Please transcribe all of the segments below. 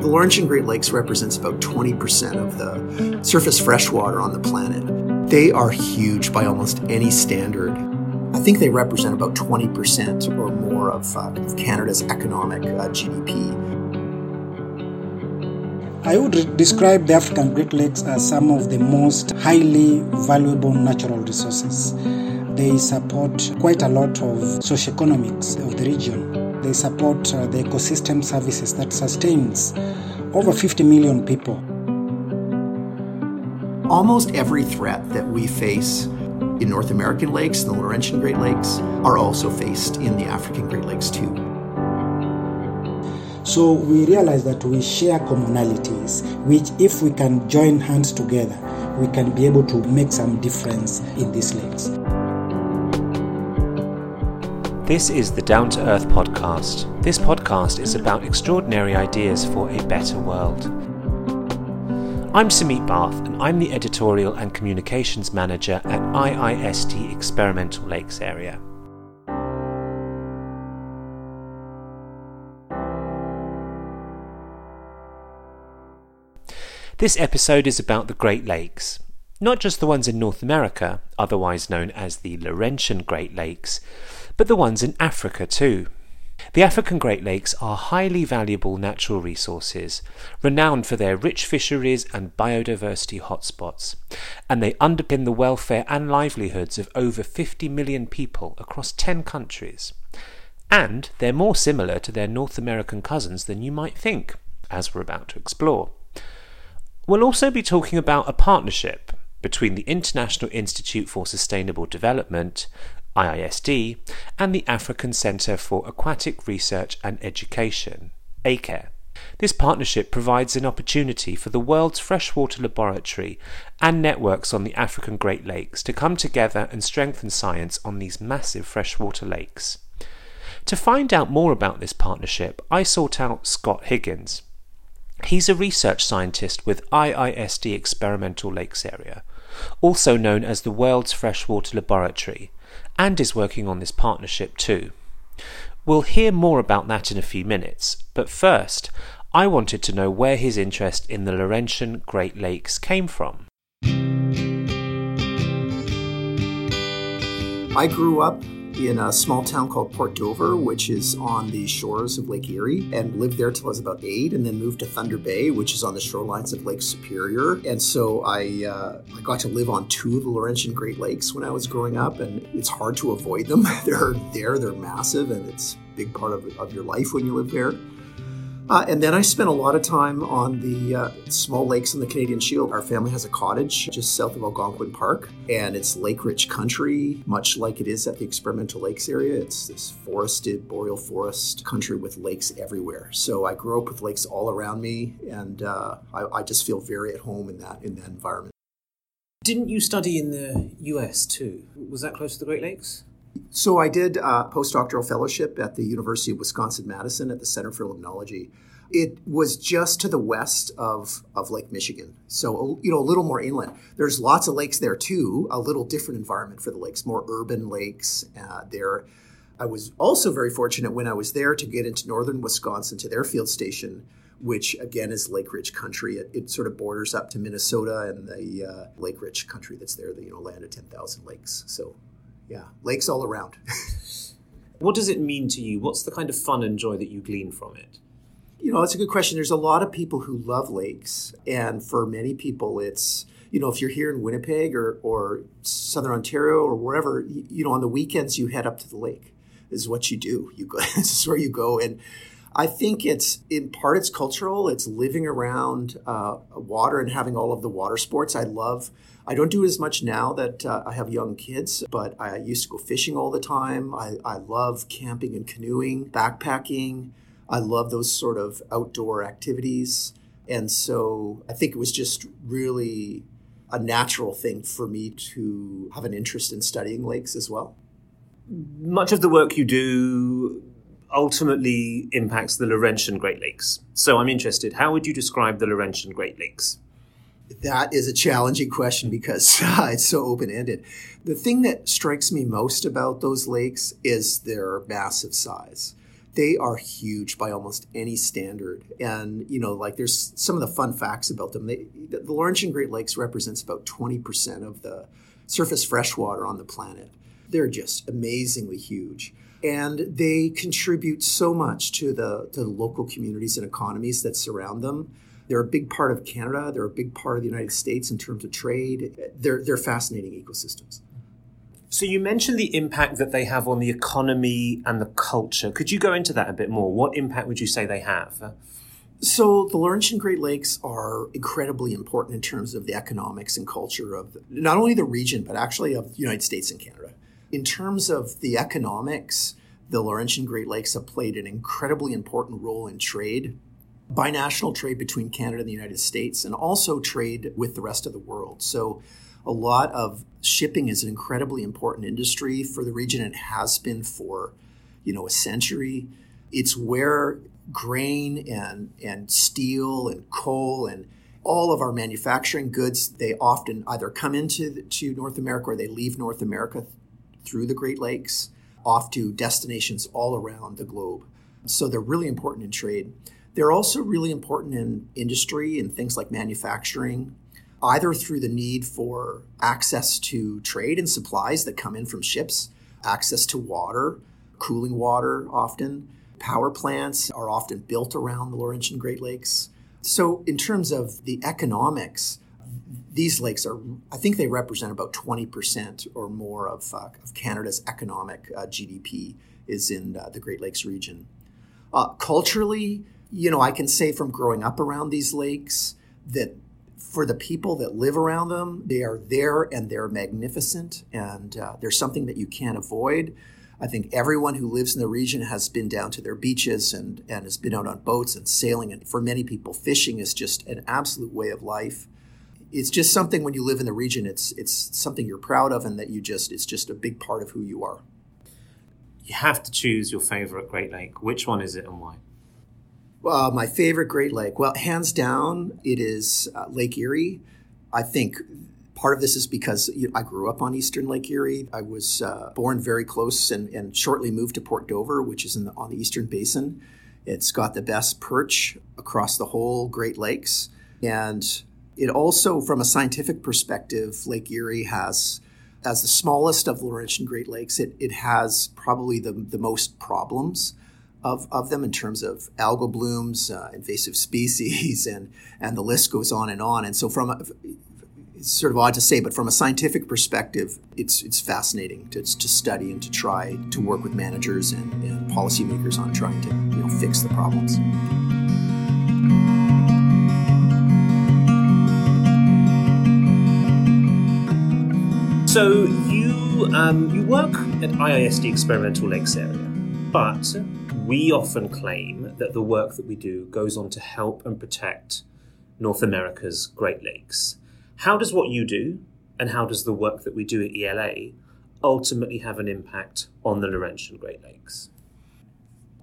The Laurentian Great Lakes represents about 20% of the surface freshwater on the planet. They are huge by almost any standard. I think they represent about 20% or more of, uh, of Canada's economic uh, GDP. I would describe the African Great Lakes as some of the most highly valuable natural resources. They support quite a lot of socioeconomics of the region. They support uh, the ecosystem services that sustains over 50 million people. Almost every threat that we face in North American lakes, the Laurentian Great Lakes, are also faced in the African Great Lakes too. So we realize that we share commonalities, which, if we can join hands together, we can be able to make some difference in these lakes. This is the Down to Earth podcast. This podcast is about extraordinary ideas for a better world. I'm Samit Barth, and I'm the editorial and communications manager at IISD Experimental Lakes Area. This episode is about the Great Lakes. Not just the ones in North America, otherwise known as the Laurentian Great Lakes, but the ones in Africa too. The African Great Lakes are highly valuable natural resources, renowned for their rich fisheries and biodiversity hotspots, and they underpin the welfare and livelihoods of over 50 million people across 10 countries. And they're more similar to their North American cousins than you might think, as we're about to explore. We'll also be talking about a partnership between the International Institute for Sustainable Development, IISD, and the African Centre for Aquatic Research and Education, ACARE. This partnership provides an opportunity for the world's freshwater laboratory and networks on the African Great Lakes to come together and strengthen science on these massive freshwater lakes. To find out more about this partnership, I sought out Scott Higgins. He's a research scientist with IISD Experimental Lakes Area, also known as the World's Freshwater Laboratory, and is working on this partnership too. We'll hear more about that in a few minutes, but first, I wanted to know where his interest in the Laurentian Great Lakes came from. I grew up in a small town called Port Dover, which is on the shores of Lake Erie, and lived there till I was about eight, and then moved to Thunder Bay, which is on the shorelines of Lake Superior. And so I, uh, I got to live on two of the Laurentian Great Lakes when I was growing up, and it's hard to avoid them. they're there, they're massive, and it's a big part of, of your life when you live there. Uh, and then I spent a lot of time on the uh, small lakes in the Canadian Shield. Our family has a cottage just south of Algonquin Park, and it's lake rich country, much like it is at the Experimental Lakes area. It's this forested, boreal forest country with lakes everywhere. So I grew up with lakes all around me, and uh, I, I just feel very at home in that in that environment. Didn't you study in the US too? Was that close to the Great Lakes? So I did a postdoctoral fellowship at the University of Wisconsin Madison at the Center for Limnology. It was just to the west of, of Lake Michigan, so you know a little more inland. There's lots of lakes there too. A little different environment for the lakes, more urban lakes uh, there. I was also very fortunate when I was there to get into northern Wisconsin to their field station, which again is Lake Ridge country. It, it sort of borders up to Minnesota and the uh, Lake Ridge country that's there, the you know land of ten thousand lakes. So yeah, lakes all around. what does it mean to you? What's the kind of fun and joy that you glean from it? You know, that's a good question. There's a lot of people who love lakes, and for many people, it's you know, if you're here in Winnipeg or, or Southern Ontario or wherever, you, you know, on the weekends you head up to the lake. This is what you do. You go. this is where you go, and I think it's in part it's cultural. It's living around uh, water and having all of the water sports. I love. I don't do it as much now that uh, I have young kids, but I used to go fishing all the time. I, I love camping and canoeing, backpacking. I love those sort of outdoor activities. And so I think it was just really a natural thing for me to have an interest in studying lakes as well. Much of the work you do ultimately impacts the Laurentian Great Lakes. So I'm interested, how would you describe the Laurentian Great Lakes? That is a challenging question because it's so open ended. The thing that strikes me most about those lakes is their massive size. they are huge by almost any standard. And, you know, like there's some of the fun facts about them. They, the Laurentian Great Lakes represents about 20% of the surface freshwater on the planet. They're just amazingly huge. And they contribute so much to the, to the local communities and economies that surround them. They're a big part of Canada. They're a big part of the United States in terms of trade. They're, they're fascinating ecosystems. So you mentioned the impact that they have on the economy and the culture. Could you go into that a bit more? What impact would you say they have? So the Laurentian Great Lakes are incredibly important in terms of the economics and culture of not only the region but actually of the United States and Canada. In terms of the economics, the Laurentian Great Lakes have played an incredibly important role in trade, binational trade between Canada and the United States, and also trade with the rest of the world. So a lot of shipping is an incredibly important industry for the region and has been for you know a century it's where grain and and steel and coal and all of our manufacturing goods they often either come into to North America or they leave North America through the Great Lakes off to destinations all around the globe so they're really important in trade they're also really important in industry and things like manufacturing either through the need for access to trade and supplies that come in from ships, access to water, cooling water often. Power plants are often built around the Laurentian Great Lakes. So, in terms of the economics, these lakes are, I think they represent about 20% or more of, uh, of Canada's economic uh, GDP is in uh, the Great Lakes region. Uh, culturally, you know, I can say from growing up around these lakes that for the people that live around them, they are there and they're magnificent, and uh, there's something that you can't avoid. I think everyone who lives in the region has been down to their beaches and, and has been out on boats and sailing. And for many people, fishing is just an absolute way of life. It's just something when you live in the region, it's it's something you're proud of and that you just it's just a big part of who you are. You have to choose your favorite Great Lake. Which one is it and why? Uh, my favorite Great Lake. Well, hands down, it is uh, Lake Erie. I think part of this is because you know, I grew up on Eastern Lake Erie. I was uh, born very close and, and, shortly moved to Port Dover, which is the, on the Eastern Basin. It's got the best perch across the whole Great Lakes. And it also, from a scientific perspective, Lake Erie has, as the smallest of the Laurentian Great Lakes, it, it has probably the, the most problems of, of them in terms of algal blooms, uh, invasive species, and and the list goes on and on. And so, from a, it's sort of odd to say, but from a scientific perspective, it's it's fascinating to, to study and to try to work with managers and, and policymakers on trying to you know fix the problems. So you um, you work at IISD Experimental Lakes area, but we often claim that the work that we do goes on to help and protect North America's Great Lakes. How does what you do and how does the work that we do at ELA ultimately have an impact on the Laurentian Great Lakes?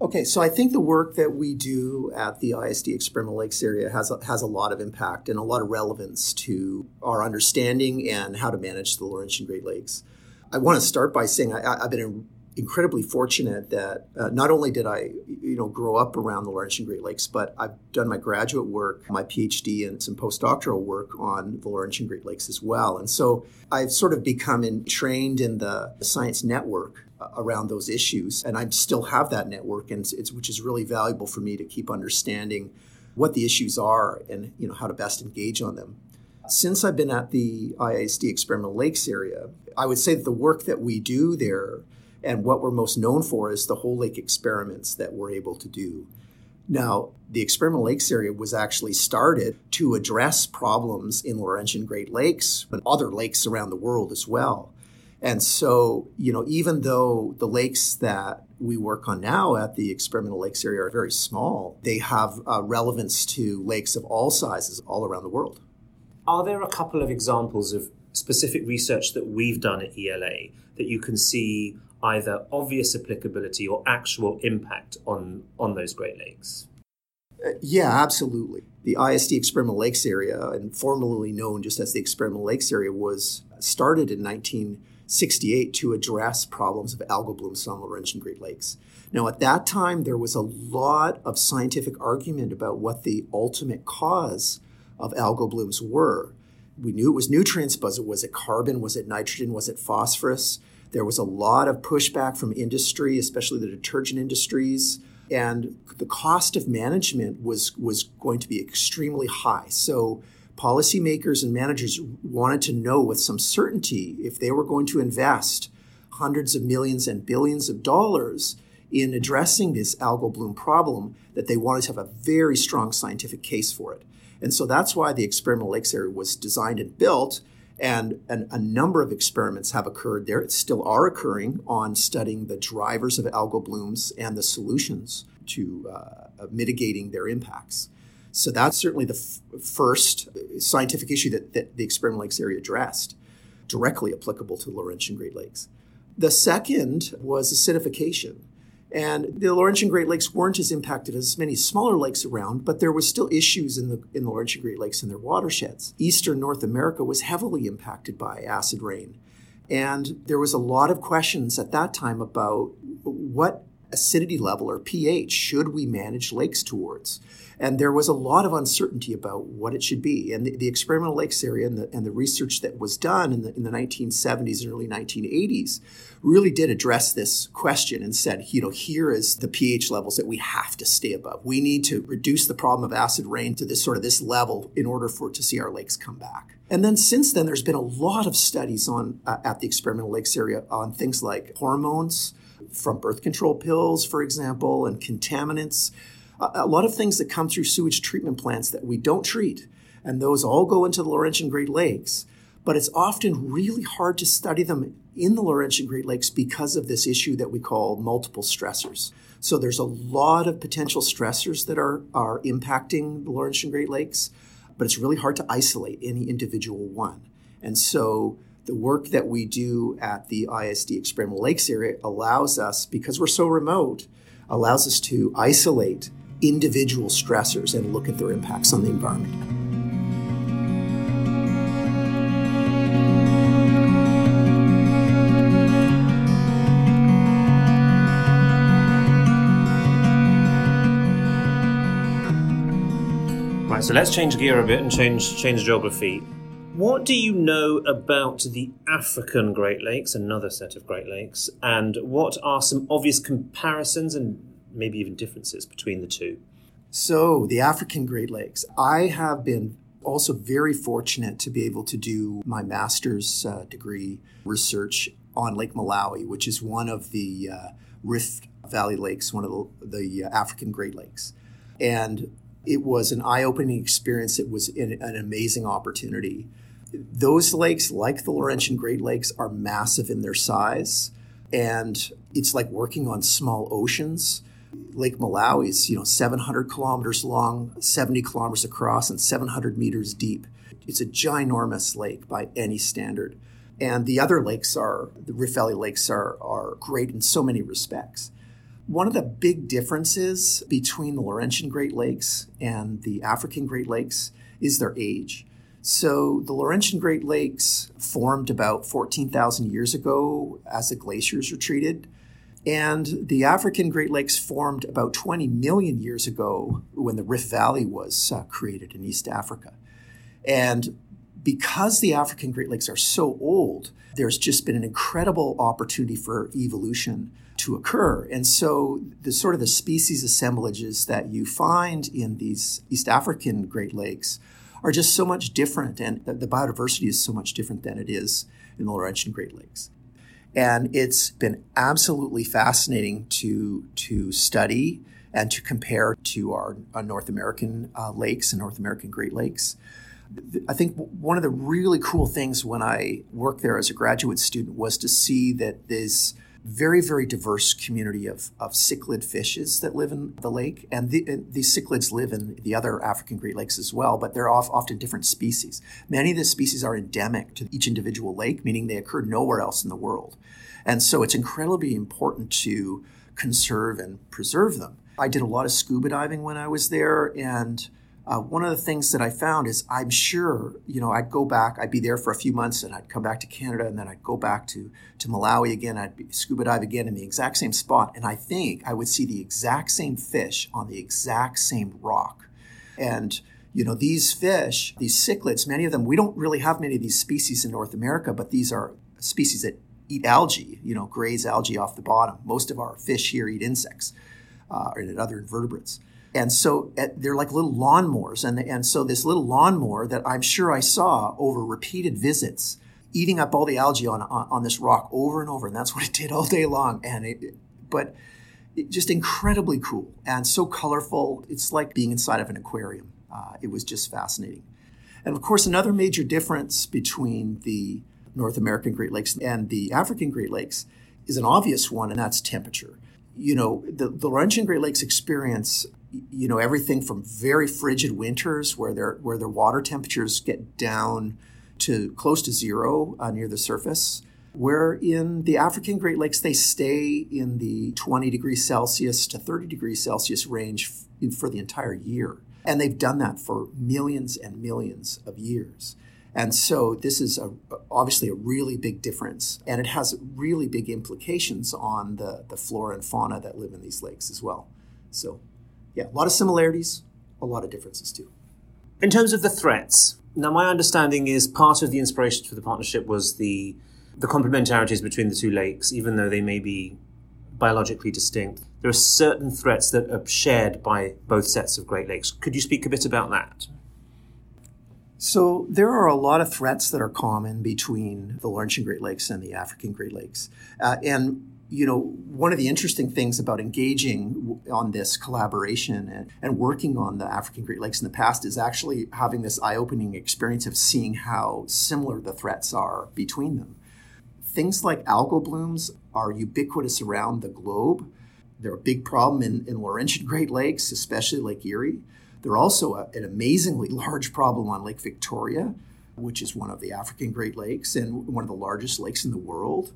Okay, so I think the work that we do at the IISD Experimental Lakes area has a, has a lot of impact and a lot of relevance to our understanding and how to manage the Laurentian Great Lakes. I want to start by saying I, have been incredibly fortunate that uh, not only did I, you know, grow up around the Laurentian Great Lakes, but I've done my graduate work, my PhD, and some postdoctoral work on the Laurentian Great Lakes as well. And so I've sort of become in, trained in the science network around those issues, and I still have that network, and it's, which is really valuable for me to keep understanding what the issues are and you know how to best engage on them. Since I've been at the IISD Experimental Lakes area, I would say that the work that we do there and what we're most known for is the whole lake experiments that we're able to do. Now, the experimental lakes area was actually started to address problems in Laurentian Great Lakes and other lakes around the world as well. And so, you know, even though the lakes that we work on now at the experimental lakes area are very small, they have uh, relevance to lakes of all sizes all around the world. Are there a couple of examples of specific research that we've done at ELA that you can see either obvious applicability or actual impact on, on those Great Lakes? Uh, yeah, absolutely. The IISD Experimental Lakes area, and formerly known just as the Experimental Lakes area, was started in 1968 to address problems of algal blooms on Laurentian Great Lakes. Now, at that time, there was a lot of scientific argument about what the ultimate cause of algal blooms were. We knew it was nutrients, but was it carbon? Was it nitrogen? Was it phosphorus? There was a lot of pushback from industry, especially the detergent industries, and the cost of management was was going to be extremely high. So policymakers and managers wanted to know with some certainty if they were going to invest hundreds of millions and billions of dollars in addressing this algal bloom problem that they wanted to have a very strong scientific case for it. And so that's why the experimental lakes area was designed and built. And an, a number of experiments have occurred there, it still are occurring, on studying the drivers of algal blooms and the solutions to uh, mitigating their impacts. So that's certainly the f- first scientific issue that, that the experimental lakes area addressed, directly applicable to the Laurentian Great Lakes. The second was acidification. And the Laurentian Great Lakes weren't as impacted as many smaller lakes around, but there was still issues in the in the Laurentian Great Lakes and their watersheds. Eastern North America was heavily impacted by acid rain. And there was a lot of questions at that time about what acidity level or pH should we manage lakes towards? And there was a lot of uncertainty about what it should be. And the, the experimental lakes area and the, and the research that was done in the, in the 1970s and early 1980s really did address this question and said, you know, here is the pH levels that we have to stay above. We need to reduce the problem of acid rain to this sort of this level in order for to see our lakes come back. And then since then, there's been a lot of studies on uh, at the experimental lakes area on things like hormones from birth control pills, for example, and contaminants a lot of things that come through sewage treatment plants that we don't treat. And those all go into the Laurentian Great Lakes. But it's often really hard to study them in the Laurentian Great Lakes because of this issue that we call multiple stressors. So there's a lot of potential stressors that are, are impacting the Laurentian Great Lakes, but it's really hard to isolate any individual one. And so the work that we do at the IISD Experimental Lakes area allows us, because we're so remote, allows us to isolate individual stressors and look at their impacts on the environment. So let's change gear a bit and change change geography. What do you know about the African Great Lakes, another set of Great Lakes, and what are some obvious comparisons and maybe even differences between the two? So, the African Great Lakes. I have been also very fortunate to be able to do my master's uh, degree research on Lake Malawi, which is one of the uh, Rift Valley lakes, one of the, the uh, African Great Lakes. And it was an eye opening experience. It was an, an amazing opportunity. Those lakes, like the Laurentian Great Lakes, are massive in their size. And it's like working on small oceans Lake Malawi is, you know, 700 kilometers long, 70 kilometers across, and 700 meters deep. It's a ginormous lake by any standard. And the other lakes are, the Rift Valley lakes are, are great in so many respects. One of the big differences between the Laurentian Great Lakes and the African Great Lakes is their age. So the Laurentian Great Lakes formed about 14,000 years ago as the glaciers retreated. And the African Great Lakes formed about 20 million years ago when the Rift Valley was uh, created in East Africa. And because the African Great Lakes are so old, there's just been an incredible opportunity for evolution to occur. And so the sort of the species assemblages that you find in these East African Great Lakes are just so much different and the biodiversity is so much different than it is in the Laurentian Great Lakes. And it's been absolutely fascinating to, to study and to compare to our, our North American uh, lakes and North American Great Lakes. I think one of the really cool things when I worked there as a graduate student was to see that this very, very diverse community of, of cichlid fishes that live in the lake. And, the, and these cichlids live in the other African Great Lakes as well, but they're off, often different species. Many of the species are endemic to each individual lake, meaning they occur nowhere else in the world. And so it's incredibly important to conserve and preserve them. I did a lot of scuba diving when I was there, and uh, one of the things that I found is I'm sure, you know, I'd go back, I'd be there for a few months and I'd come back to Canada and then I'd go back to, to Malawi again. I'd scuba dive again in the exact same spot. And I think I would see the exact same fish on the exact same rock. And, you know, these fish, these cichlids, many of them, we don't really have many of these species in North America, but these are species that eat algae, you know, graze algae off the bottom. Most of our fish here eat insects uh, and other invertebrates. And so they're like little lawnmowers. And, and so this little lawnmower that I'm sure I saw over repeated visits, eating up all the algae on, on, on this rock over and over. And that's what it did all day long. And it, but it, just incredibly cool and so colorful. It's like being inside of an aquarium. Uh, it was just fascinating. And of course, another major difference between the North American Great Lakes and the African Great Lakes is an obvious one, and that's temperature. You know, the, the Laurentian Great Lakes experience you know everything from very frigid winters where their where their water temperatures get down to close to zero uh, near the surface where in the African Great Lakes they stay in the 20 degrees Celsius to 30 degrees Celsius range f- for the entire year. And they've done that for millions and millions of years. And so this is a, obviously a really big difference and it has really big implications on the, the flora and fauna that live in these lakes as well. So yeah, a lot of similarities, a lot of differences too. In terms of the threats, now my understanding is part of the inspiration for the partnership was the the complementarities between the two lakes, even though they may be biologically distinct. There are certain threats that are shared by both sets of Great Lakes. Could you speak a bit about that? So, there are a lot of threats that are common between the Laurentian Great Lakes and the African Great Lakes. Uh, and you know, one of the interesting things about engaging on this collaboration and, and working on the African Great Lakes in the past is actually having this eye opening experience of seeing how similar the threats are between them. Things like algal blooms are ubiquitous around the globe. They're a big problem in, in Laurentian Great Lakes, especially Lake Erie. They're also a, an amazingly large problem on Lake Victoria, which is one of the African Great Lakes and one of the largest lakes in the world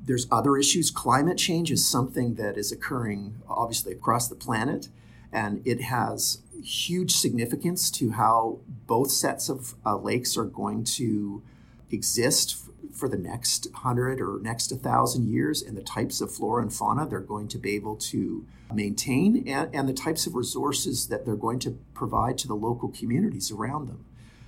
there's other issues. Climate change is something that is occurring obviously across the planet, and it has huge significance to how both sets of uh, lakes are going to exist for the next hundred or next thousand years, and the types of flora and fauna they're going to be able to maintain, and, and the types of resources that they're going to provide to the local communities around them.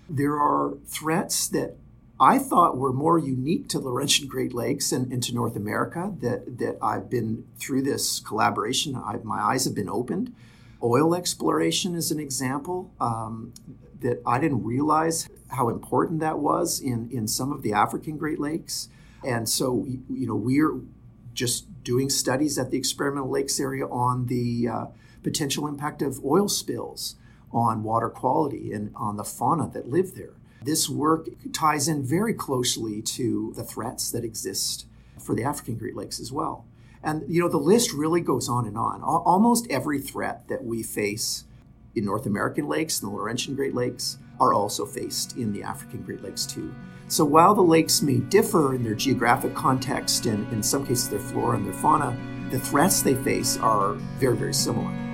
There are threats that I thought were more unique to Laurentian Great Lakes and, and to North America that, that I've been through this collaboration, I've, my eyes have been opened. Oil exploration is an example um, that I didn't realize how important that was in, in some of the African Great Lakes. And so, you know, we're just doing studies at the experimental lakes area on the uh, potential impact of oil spills on water quality and on the fauna that live there. This work ties in very closely to the threats that exist for the African Great Lakes as well. And you know, the list really goes on and on. Almost every threat that we face in North American lakes and the Laurentian Great Lakes are also faced in the African Great Lakes too. So while the lakes may differ in their geographic context and in some cases their flora and their fauna, the threats they face are very, very similar.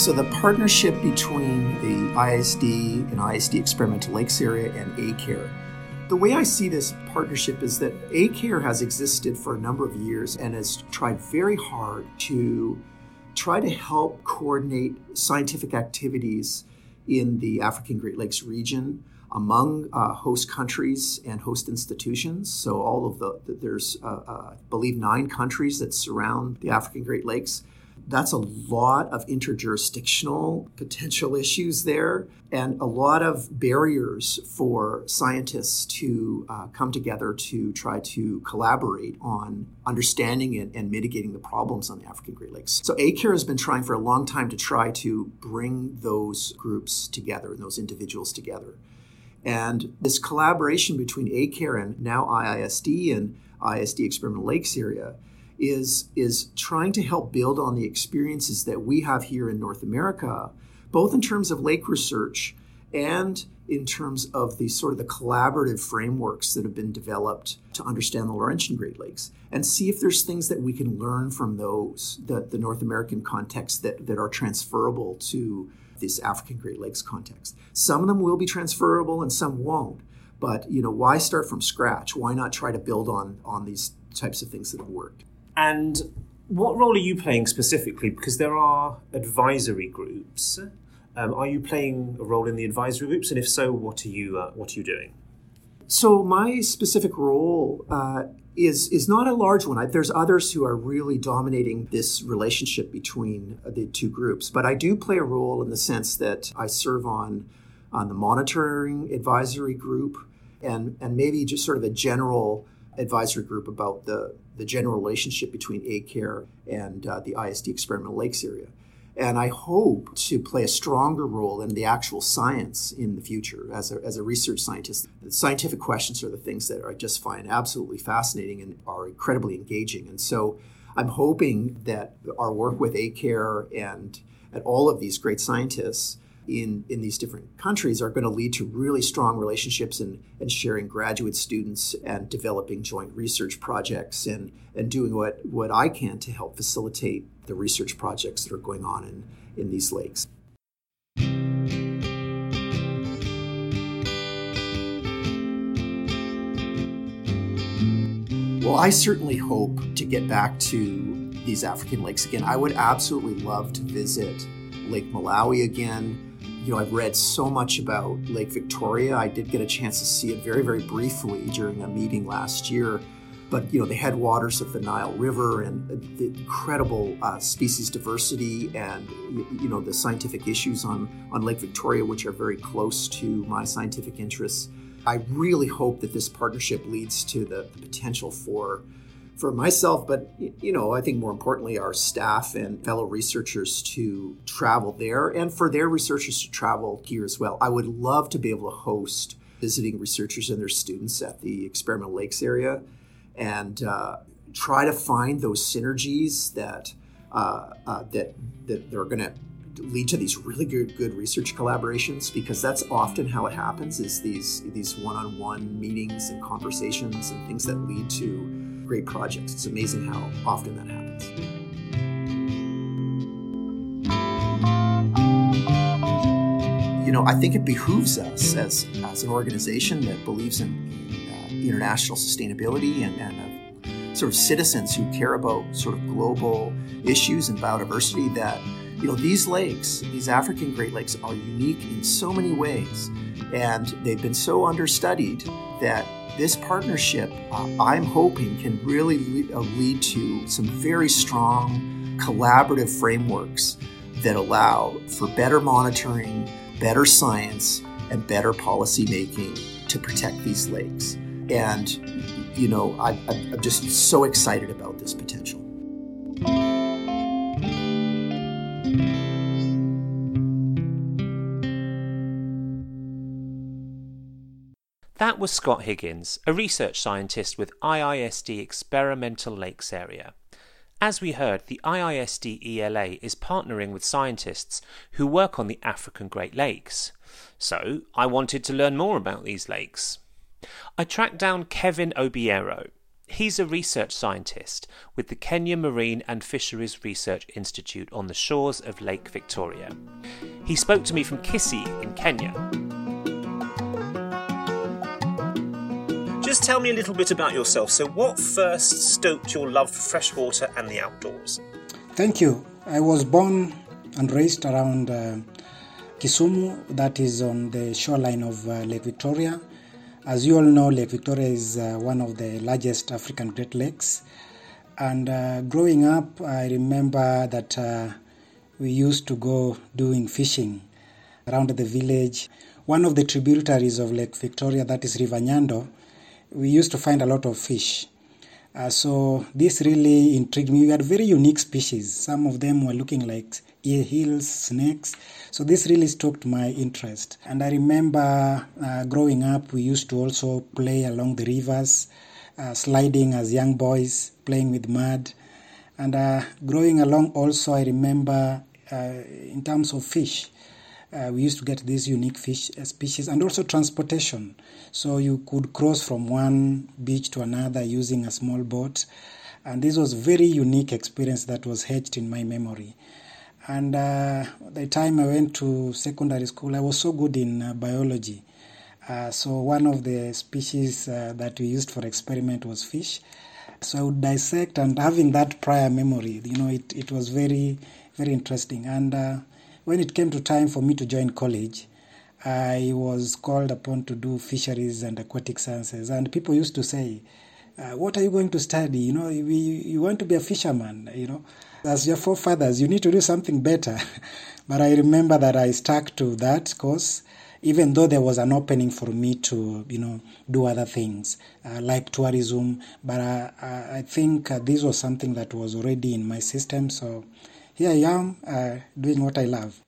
So the partnership between the IISD and IISD Experimental Lakes Area and ACARE. The way I see this partnership is that ACARE has existed for a number of years and has tried very hard to try to help coordinate scientific activities in the African Great Lakes region among uh, host countries and host institutions. So all of the, there's, uh, uh, I believe, nine countries that surround the African Great Lakes that's a lot of interjurisdictional potential issues there and a lot of barriers for scientists to uh, come together to try to collaborate on understanding and, and, mitigating the problems on the African Great Lakes. So ACARE has been trying for a long time to try to bring those groups together and those individuals together. And this collaboration between ACARE and now IISD and IISD Experimental Lakes area is is trying to help build on the experiences that we have here in North America, both in terms of lake research and in terms of the sort of the collaborative frameworks that have been developed to understand the Laurentian Great Lakes and see if there's things that we can learn from those, the, the North American context that, that are transferable to this African Great Lakes context. Some of them will be transferable and some won't. But you know, why start from scratch? Why not try to build on on these types of things that have worked? And what role are you playing specifically? Because there are advisory groups. Um, are you playing a role in the advisory groups? And if so, what are you uh, what are you doing? So my specific role uh, is is not a large one. I, there's others who are really dominating this relationship between the two groups, but I do play a role in the sense that I serve on on the monitoring advisory group and and maybe just sort of a general advisory group about the the general relationship between ACARE and uh, the IISD experimental lakes area. And I hope to play a stronger role in the actual science in the future as a, as a research scientist. The scientific questions are the things that I just find absolutely fascinating and are incredibly engaging. And so I'm hoping that our work with ACARE and at all of these great scientists in, in these different countries are going to lead to really strong relationships and, and sharing graduate students and developing joint research projects and, and doing what, what I can to help facilitate the research projects that are going on in, in these lakes. Well, I certainly hope to get back to these African lakes again. I would absolutely love to visit Lake Malawi again you know, I've read so much about Lake Victoria. I did get a chance to see it very, very briefly during a meeting last year. But you know, the headwaters of the Nile River and the incredible uh, species diversity, and you know, the scientific issues on on Lake Victoria, which are very close to my scientific interests. I really hope that this partnership leads to the, the potential for for myself, but you know, I think more importantly, our staff and fellow researchers to travel there and for their researchers to travel here as well. I would love to be able to host visiting researchers and their students at the experimental lakes area and uh, try to find those synergies that uh, uh, that that they're going to lead to these really good good research collaborations because that's often how it happens is these these one-on-one meetings and conversations and things that lead to great projects. It's amazing how often that happens. You know, I think it behooves us as, as an organization that believes in, uh, international sustainability and, and uh, sort of citizens who care about sort of global issues and biodiversity that you know these lakes these african great lakes are unique in so many ways and they've been so understudied that this partnership, uh, I'm hoping, can really lead, uh, lead to some very strong collaborative frameworks that allow for better monitoring, better science, and better policy making to protect these lakes. And, you know, I, I'm just so excited about this potential. That was Scott Higgins, a research scientist with IISD Experimental Lakes Area. As we heard, the IISD ELA is partnering with scientists who work on the African Great Lakes. So I wanted to learn more about these lakes. I tracked down Kevin Obiero. He's a research scientist with the Kenya Marine and Fisheries Research Institute on the shores of Lake Victoria. He spoke to me from Kisii in Kenya. Just tell me a little bit about yourself. So, what first stoked your love for freshwater and the outdoors? Thank you. I was born and raised around uh, Kisumu, that is on the shoreline of uh, Lake Victoria. As you all know, Lake Victoria is uh, one of the largest African Great Lakes. And uh, growing up, I remember that uh, we used to go doing fishing around the village. One of the tributaries of Lake Victoria, that is River Nyando, we used to find a lot of fish. Uh, so this really intrigued me. We had very unique species. Some of them were looking like ear hills, snakes. So this really stoked my interest. And I remember uh, growing up, we used to also play along the rivers, uh, sliding as young boys, playing with mud. And uh, growing along also, I remember uh, in terms of fish, Uh, we used to get these unique fish uh, species and also transportation. So you could cross from one beach to another using a small boat. And this was very unique experience that was etched in my memory. And uh, the time I went to secondary school, I was so good in uh, biology. Uh, so one of the species uh, that we used for experiment was fish. So I would dissect, and having that prior memory, you know, it, it was very, very interesting. And uh, when it came to time for me to join college, I was called upon to do fisheries and aquatic sciences. And people used to say, uh, What are you going to study? You know, you, you want to be a fisherman, you know. As your forefathers, you need to do something better. but I remember that I stuck to that course even though there was an opening for me to, you know, do other things uh, like tourism. But uh, I think uh, this was something that was already in my system. So here I am uh, doing what I love.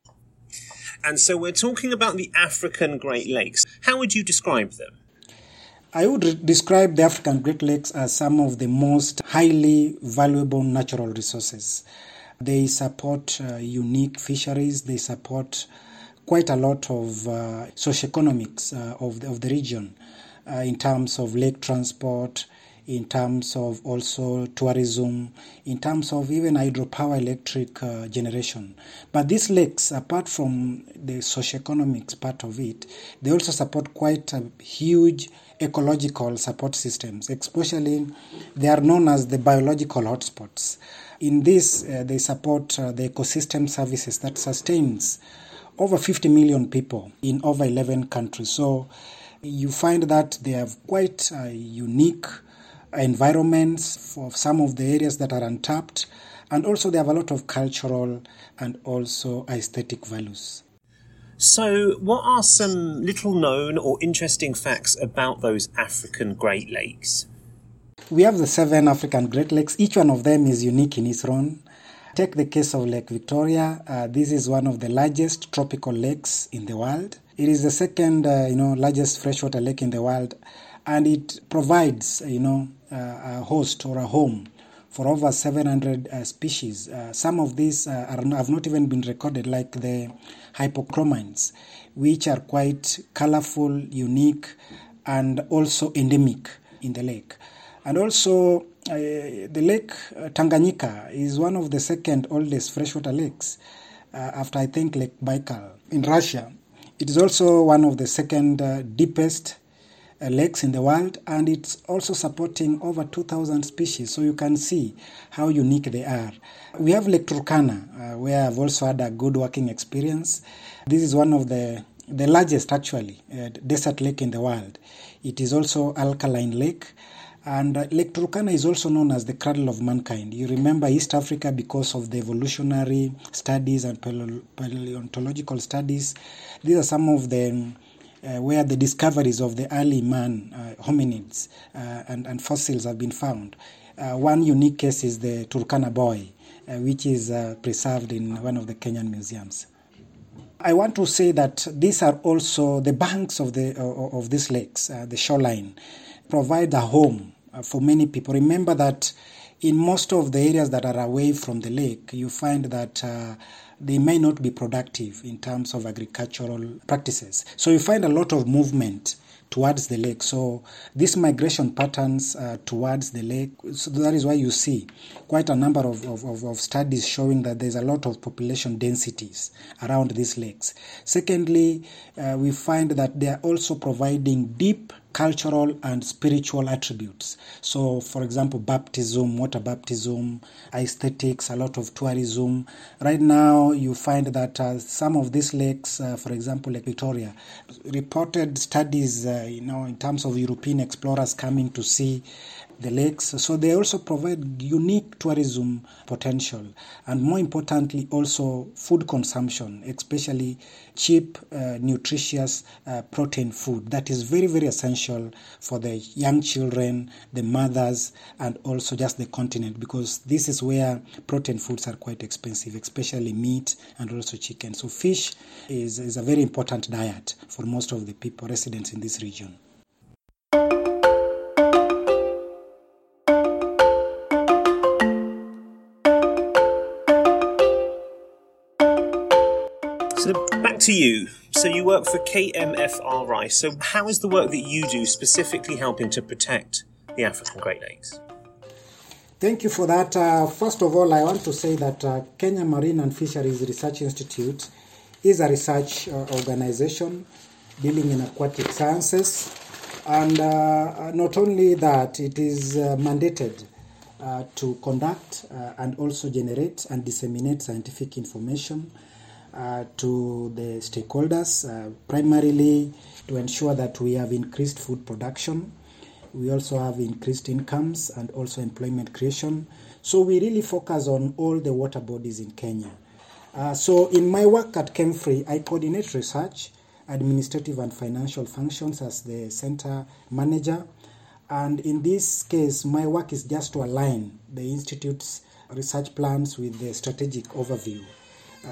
And so we're talking about the African Great Lakes. How would you describe them? I would re- describe the African Great Lakes as some of the most highly valuable natural resources. They support uh, unique fisheries, they support quite a lot of uh, socioeconomics uh, of, the, of the region uh, in terms of lake transport, in terms of also tourism, in terms of even hydropower electric uh, generation. But these lakes, apart from the socioeconomics part of it, they also support quite a huge ecological support systems, especially they are known as the biological hotspots. In this, uh, they support uh, the ecosystem services that sustains over 50 million people in over 11 countries. So you find that they have quite a unique environments for some of the areas that are untapped, and also they have a lot of cultural and also aesthetic values. So, what are some little known or interesting facts about those African Great Lakes? We have the seven African Great Lakes. Each one of them is unique in its own. Take the case of Lake Victoria. Uh, this is one of the largest tropical lakes in the world. It is the second, uh, you know, largest freshwater lake in the world, and it provides, you know, uh, a host or a home for over 700 uh, species. Uh, some of these uh, are, have not even been recorded, like the haplochromines, which are quite colorful, unique, and also endemic in the lake. And also, uh, the lake uh, Tanganyika is one of the second oldest freshwater lakes uh, after I think Lake Baikal in Russia. It is also one of the second deepest lakes in the world and it's also supporting over 2000 species so you can see how unique they are we have lake turkana uh, where i've also had a good working experience this is one of the the largest actually uh, desert lake in the world it is also alkaline lake and uh, Lake Turkana is also known as the cradle of mankind. You remember East Africa because of the evolutionary studies and paleontological studies. These are some of the uh, where the discoveries of the early man uh, hominids uh, and, and fossils have been found. Uh, one unique case is the Turkana boy, uh, which is uh, preserved in one of the Kenyan museums. I want to say that these are also the banks of the of these lakes, the shoreline provide a home uh, for many people. Remember that in most of the areas that are away from the lake, you find that uh, they may not be productive in terms of agricultural practices. So you find a lot of movement towards the lake. So these migration patterns uh, towards the lake, so that is why you see quite a number of, of, of, studies showing that there's a lot of population densities around these lakes. Secondly, uh, we find that they are also providing deep cultural and spiritual attributes. So, for example, baptism, water baptism, aesthetics, a lot of tourism. Right now, you find that uh, some of these lakes, uh, for example, Lake Victoria, reported studies, uh, you know, in terms of European explorers coming to see the lakes. So they also provide unique tourism potential and more importantly also food consumption, especially cheap, uh, nutritious uh, protein food that is very, very essential for the young children, the mothers, and also just the continent because this is where protein foods are quite expensive, especially meat and also chicken. So fish is, is a very important diet for most of the people residents in this region. So Back to you. So you work for KMFRI. So how is the work that you do specifically helping to protect the African Great Lakes? Thank you for that. Uh, first of all, I want to say that uh, Kenya Marine and Fisheries Research Institute is a research uh, organization dealing in aquatic sciences. And uh, not only that, it is uh, mandated uh, to conduct and also generate and disseminate scientific information to the stakeholders, primarily to ensure that we have increased food production we also have increased incomes and also employment creation. So we really focus on all the water bodies in Kenya. Uh, so in my work at KMFRI, I coordinate research, administrative and financial functions as the center manager. And in this case, my work is just to align the institute's research plans with the strategic overview uh,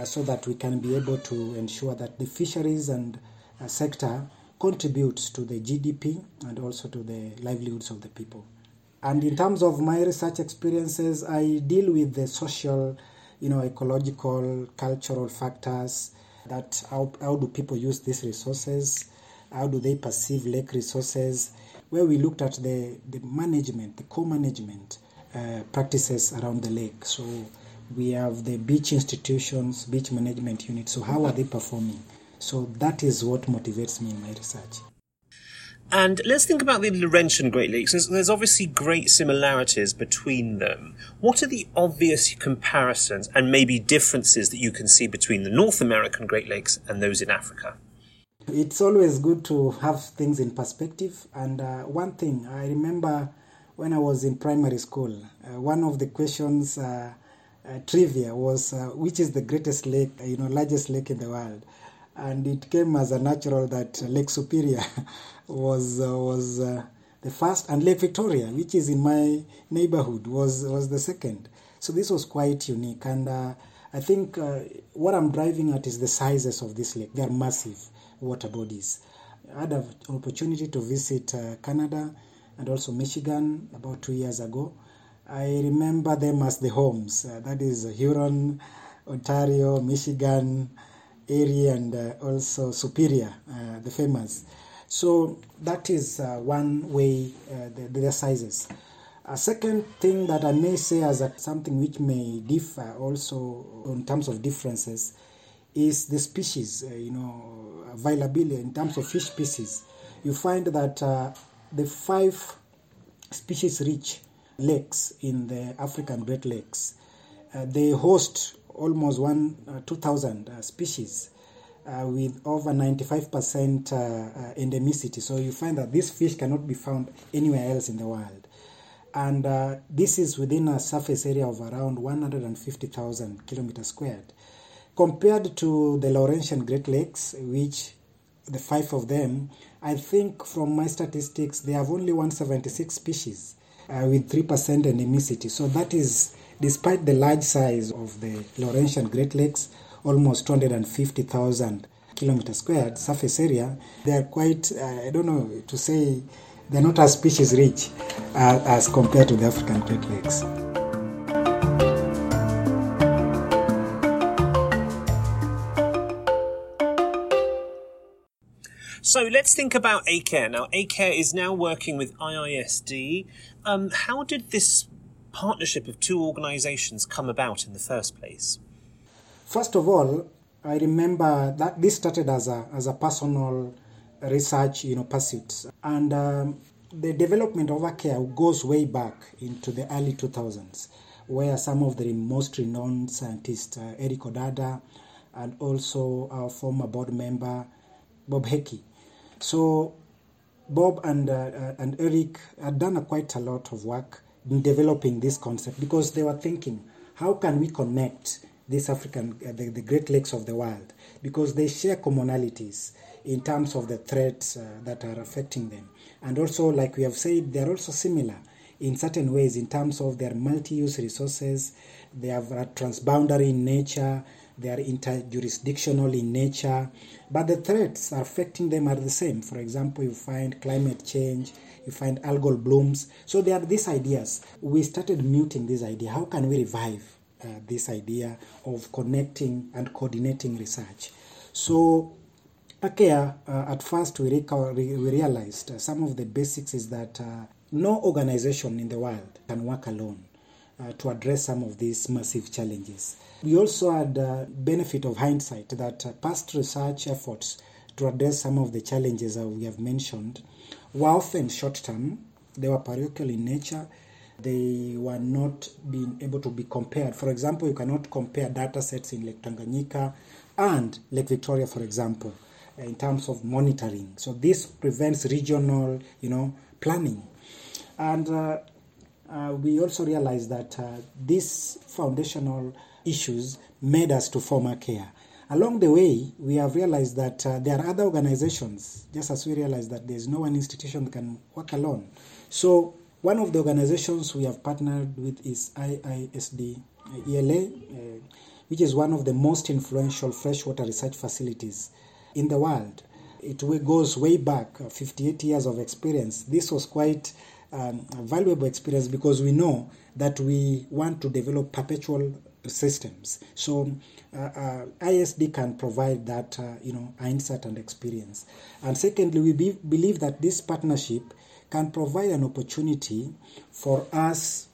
so that we can be able to ensure that the fisheries and uh, sector contributes to the GDP and also to the livelihoods of the people. And in terms of my research experiences, I deal with the social, you know, ecological, cultural factors that how, how do people use these resources, how do they perceive lake resources, where we looked at the, the management, the co-management uh, practices around the lake. So we have the beach institutions, beach management units. So how are they performing? So that is what motivates me in my research. And let's think about the Laurentian Great Lakes. There's, obviously great similarities between them. What are the obvious comparisons and maybe differences that you can see between the North American Great Lakes and those in Africa? It's always good to have things in perspective. And uh, one thing I remember when I was in primary school, uh, one of the questions, uh trivia, was uh, which is the greatest lake, you know, largest lake in the world and it came as a natural that Lake Superior was uh, was uh, the first, and Lake Victoria, which is in my neighborhood, was was the second. So this was quite unique, and uh, I think uh, what I'm driving at is the sizes of this lake. They are massive water bodies. I had an opportunity to visit uh, Canada and also Michigan about two years ago. I remember them as the homes. Uh, that is Huron, Ontario, Michigan Erie and uh, also Superior, uh, the famous. So that is uh, one way, the, their sizes. A second thing that I may say as a, something which may differ also in terms of differences is the species, uh, you know, availability in terms of fish species. You find that uh, the five species rich lakes in the African Great Lakes, uh, they host almost one uh, 2,000 uh, species uh, with over 95% uh, uh, endemicity. So you find that this fish cannot be found anywhere else in the world. And uh, this is within a surface area of around 150,000 kilometers squared. Compared to the Laurentian Great Lakes, which the five of them, I think from my statistics, they have only 176 species with 3% endemicity. So that is Despite the large size of the Laurentian Great Lakes, almost 250,000 kilometers squared surface area, they are quite, uh, I don't know to say, they're not as species rich uh, as compared to the African Great Lakes. So let's think about ACARE. Now, ACARE is now working with IISD. Um, how did this partnership of two organizations come about in the first place? First of all, I remember that this started as a, as a personal research you know, pursuit. And um, the development of ACARE goes way back into the early 2000s, where some of the most renowned scientists, uh, Eric Odada, and also our former board member, Bob Hecky. So Bob and, uh, and Eric had done a quite a lot of work in developing this concept because they were thinking, how can we connect these African, uh, the, the Great Lakes of the world? Because they share commonalities in terms of the threats uh, that are affecting them. And also, like we have said, they are also similar in certain ways in terms of their multi-use resources. They have a transboundary in nature. They are interjurisdictional in nature. But the threats affecting them are the same. For example, you find climate change, you find algal blooms. So there are these ideas. We started muting this idea. How can we revive uh, this idea of connecting and coordinating research? So, ACARE, uh, at first we, we realized uh, some of the basics is that uh, no organization in the world can work alone. Uh, to address some of these massive challenges. We also had the benefit of hindsight that uh, past research efforts to address some of the challenges that we have mentioned were often short term, they were parochial in nature, they were not being able to be compared. For example, you cannot compare data sets in Lake Tanganyika and Lake Victoria, for example, in terms of monitoring. So this prevents regional, you know, planning. And uh, uh, we also realized that uh, these foundational issues made us to form care. Along the way, we have realized that uh, there are other organizations, just as we realized that there's no one institution that can work alone. So, one of the organizations we have partnered with is IISD ELA, uh, which is one of the most influential freshwater research facilities in the world. It goes way back, uh, 58 years of experience. This was quite um, valuable experience because we know that we want to develop perpetual systems. So uh, uh, ISD can provide that uh, you know insight and experience. And secondly, we be, believe that this partnership can provide an opportunity for us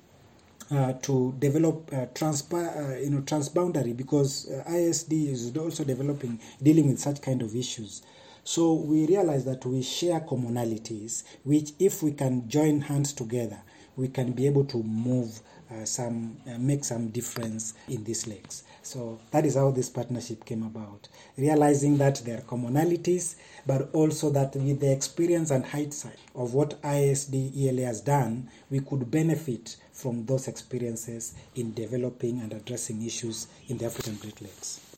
uh, to develop uh, transpa- uh, you know transboundary because ISD is also developing dealing with such kind of issues. So we realize that we share commonalities, which if we can join hands together, we can be able to move uh, some, uh, make some difference in these lakes. So that is how this partnership came about. Realizing that there are commonalities, but also that with the experience and hindsight of what ISD ELA has done, we could benefit from those experiences in developing and addressing issues in the African Great Lakes.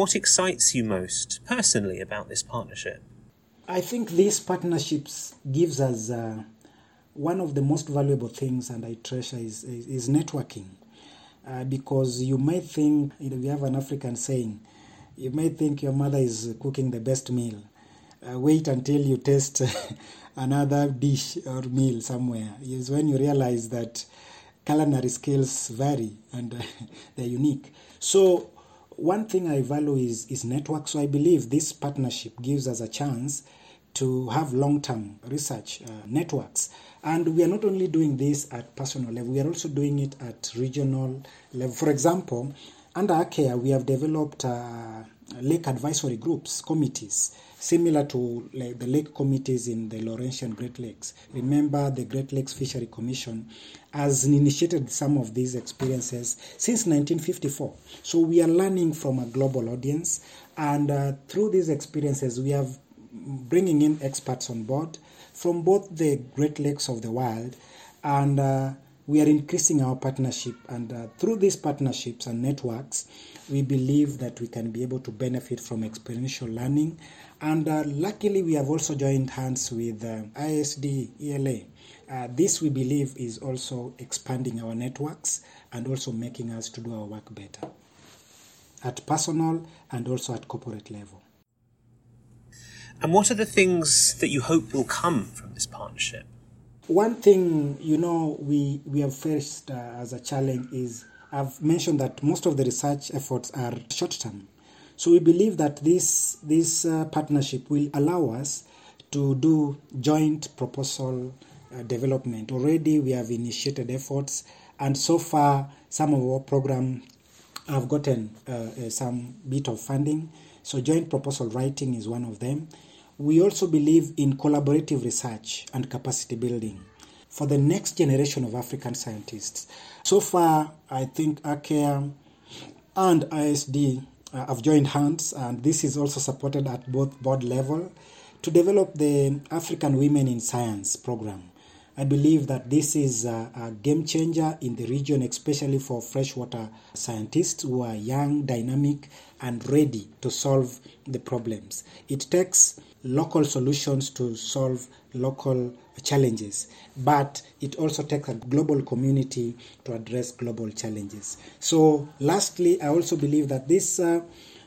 What excites you most personally about this partnership? I think these partnerships gives us uh, one of the most valuable things, and I treasure is, is, is networking. Uh, because you might think, you know, we have an African saying, you might think your mother is cooking the best meal. Uh, wait until you taste another dish or meal somewhere. Is when you realize that culinary skills vary and they're unique. So one thing I value is, is network. So I believe this partnership gives us a chance to have long term research uh, networks. And we are not only doing this at personal level, we are also doing it at regional level. For example, under ACARE, we have developed uh, lake advisory groups, committees, similar to the lake committees in the Laurentian Great Lakes. Remember, the Great Lakes Fishery Commission has initiated some of these experiences since 1954. So we are learning from a global audience, and uh, through these experiences, we have bringing in experts on board from both the Great Lakes of the world and uh, we are increasing our partnership and uh, through these partnerships and networks we believe that we can be able to benefit from experiential learning. And uh, luckily we have also joined hands with uh, isd ela uh, this we believe is also expanding our networks and also making us to do our work better at personal and also at corporate level. And what are the things that you hope will come from this partnership? One thing you know we we have faced uh, as a challenge is I've mentioned that most of the research efforts are short term. So we believe that this this uh, partnership will allow us to do joint proposal uh, development. Already we have initiated efforts, and so far some of our program have gotten uh, some bit of funding. So joint proposal writing is one of them. We also believe in collaborative research and capacity building for the next generation of African scientists. So far, I think ACARE and ISD uh, have joined hands, and this is also supported at both board level to develop the African Women in Science program. I believe that this is a, a, game changer in the region, especially for freshwater scientists who are young, dynamic, and ready to solve the problems. It takes local solutions to solve local challenges, but it also takes a global community to address global challenges. So, lastly, I also believe that this uh,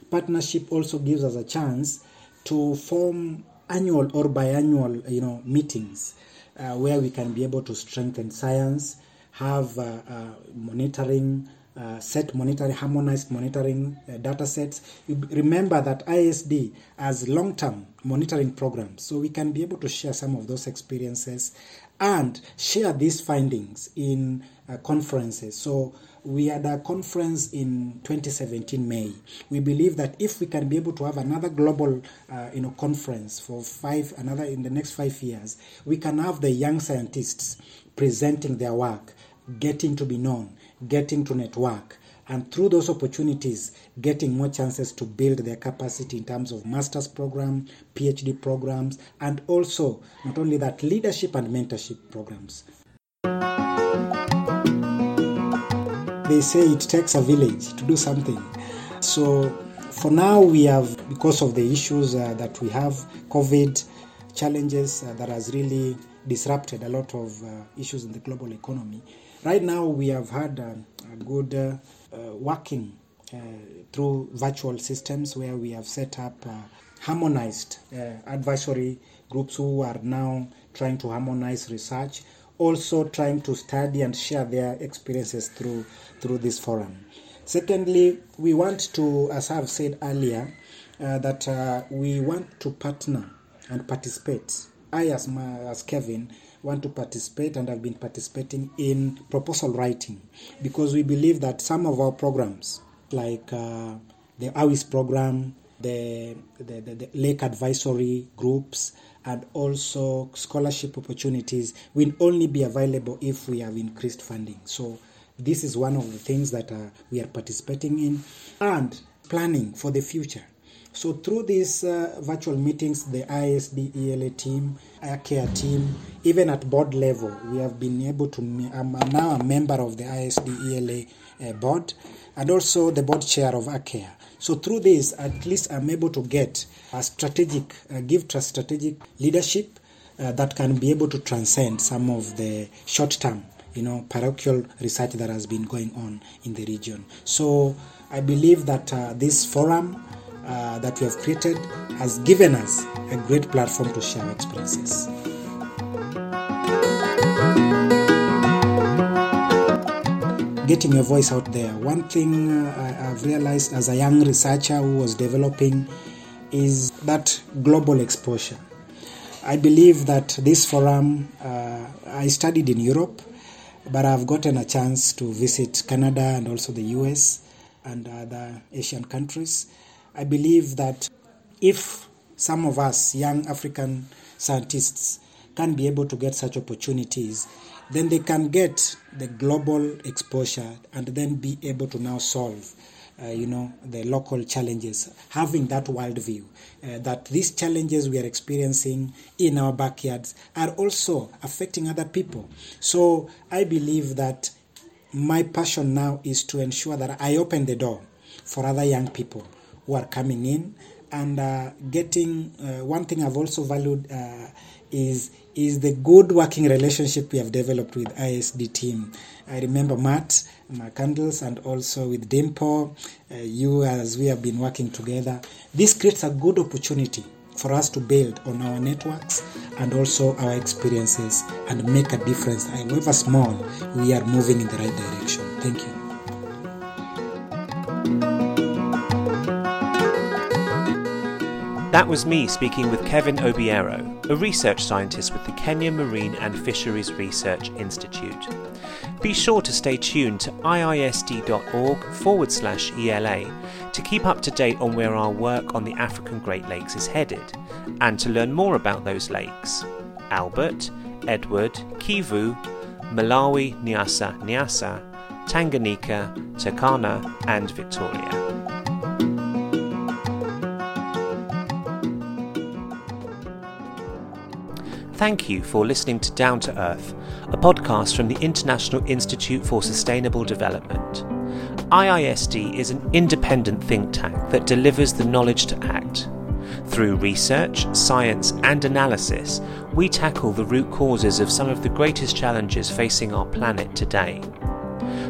partnership also gives us a chance to form annual or biannual, you know, meetings uh, where we can be able to strengthen science, have uh, uh monitoring uh, set monitoring, harmonized monitoring uh, data sets. You remember that ISD has long term monitoring programs, so we can be able to share some of those experiences and share these findings in uh, conferences. So, we had a conference in 2017 May. We believe that if we can be able to have another global, uh, you know, conference for five, another in the next five years, we can have the young scientists presenting their work, getting to be known, getting to network, and through those opportunities getting more chances to build their capacity in terms of master's program phd programs and also not only that leadership and mentorship programs. They say it takes a village to do something. So for now we have because of the issues uh, that we have covid challenges uh, that has really disrupted a lot of uh, issues in the global economy right now we have had um, a good uh, uh, working uh, through virtual systems where we have set up harmonized advisory groups who are now trying to harmonize research, also trying to study and share their experiences through through this forum. Secondly, we want to, as I've said earlier, uh, that uh, we want to partner and participate. I, as, my, as Kevin, want to participate and have been participating in proposal writing because we believe that some of our programs, like uh, the AWIS program, the, the, the, the lake advisory groups, and also scholarship opportunities will only be available if we have increased funding. So, this is one of the things that uh, we are participating in and planning for the future. So through these uh, virtual meetings, the ISD ELA team, ACARE team, even at board level, we have been able to. I'm now a member of the ISD ELA uh, board, and also the board chair of ACARE. So through this, at least I'm able to get a strategic, uh, give strategic leadership uh, that can be able to transcend some of the short-term, you know, parochial research that has been going on in the region. So I believe that uh, this forum uh, that we have created has given us a great platform to share experiences. Getting your voice out there. One thing I've realized as a young researcher who was developing is that global exposure. I believe that this forum, uh, I studied in Europe, but I've gotten a chance to visit Canada and also the US and other Asian countries. I believe that if some of us young African scientists can be able to get such opportunities, then they can get the global exposure and then be able to now solve. Uh, you know the local challenges having that world view uh, that these challenges we are experiencing in our backyards are also affecting other people so i believe that my passion now is to ensure that i open the door for other young people who are coming in and uh, getting uh, one thing I've also valued uh, is is the good working relationship we have developed with ISD team. I remember Matt McCandless and also with Dimple, uh, you as we have been working together. This creates a good opportunity for us to build on our networks and also our experiences and make a difference. However small, we are moving in the right direction. Thank you. That was me speaking with Kevin Obiero, a research scientist with the Kenya Marine and Fisheries Research Institute. Be sure to stay tuned to iisd.org forward slash ELA to keep up to date on where our work on the African Great Lakes is headed and to learn more about those lakes Albert, Edward, Kivu, Malawi, Nyasa, Nyasa, Tanganyika, Turkana, and Victoria. Thank you for listening to Down to Earth, a podcast from the International Institute for Sustainable Development. IISD is an independent think tank that delivers the knowledge to act. Through research, science, and analysis, we tackle the root causes of some of the greatest challenges facing our planet today.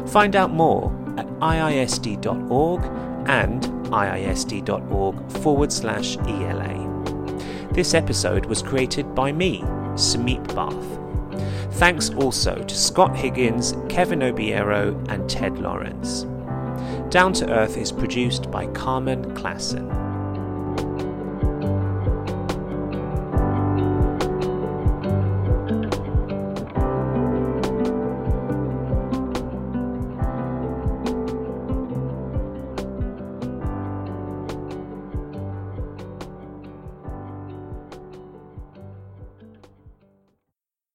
Find out more at iisd.org and iisd.org forward slash ELA. This episode was created by me, Sumeet Bath. Thanks also to Scott Higgins, Kevin Obiero, and Ted Lawrence. Down to Earth is produced by Carmen Klassen.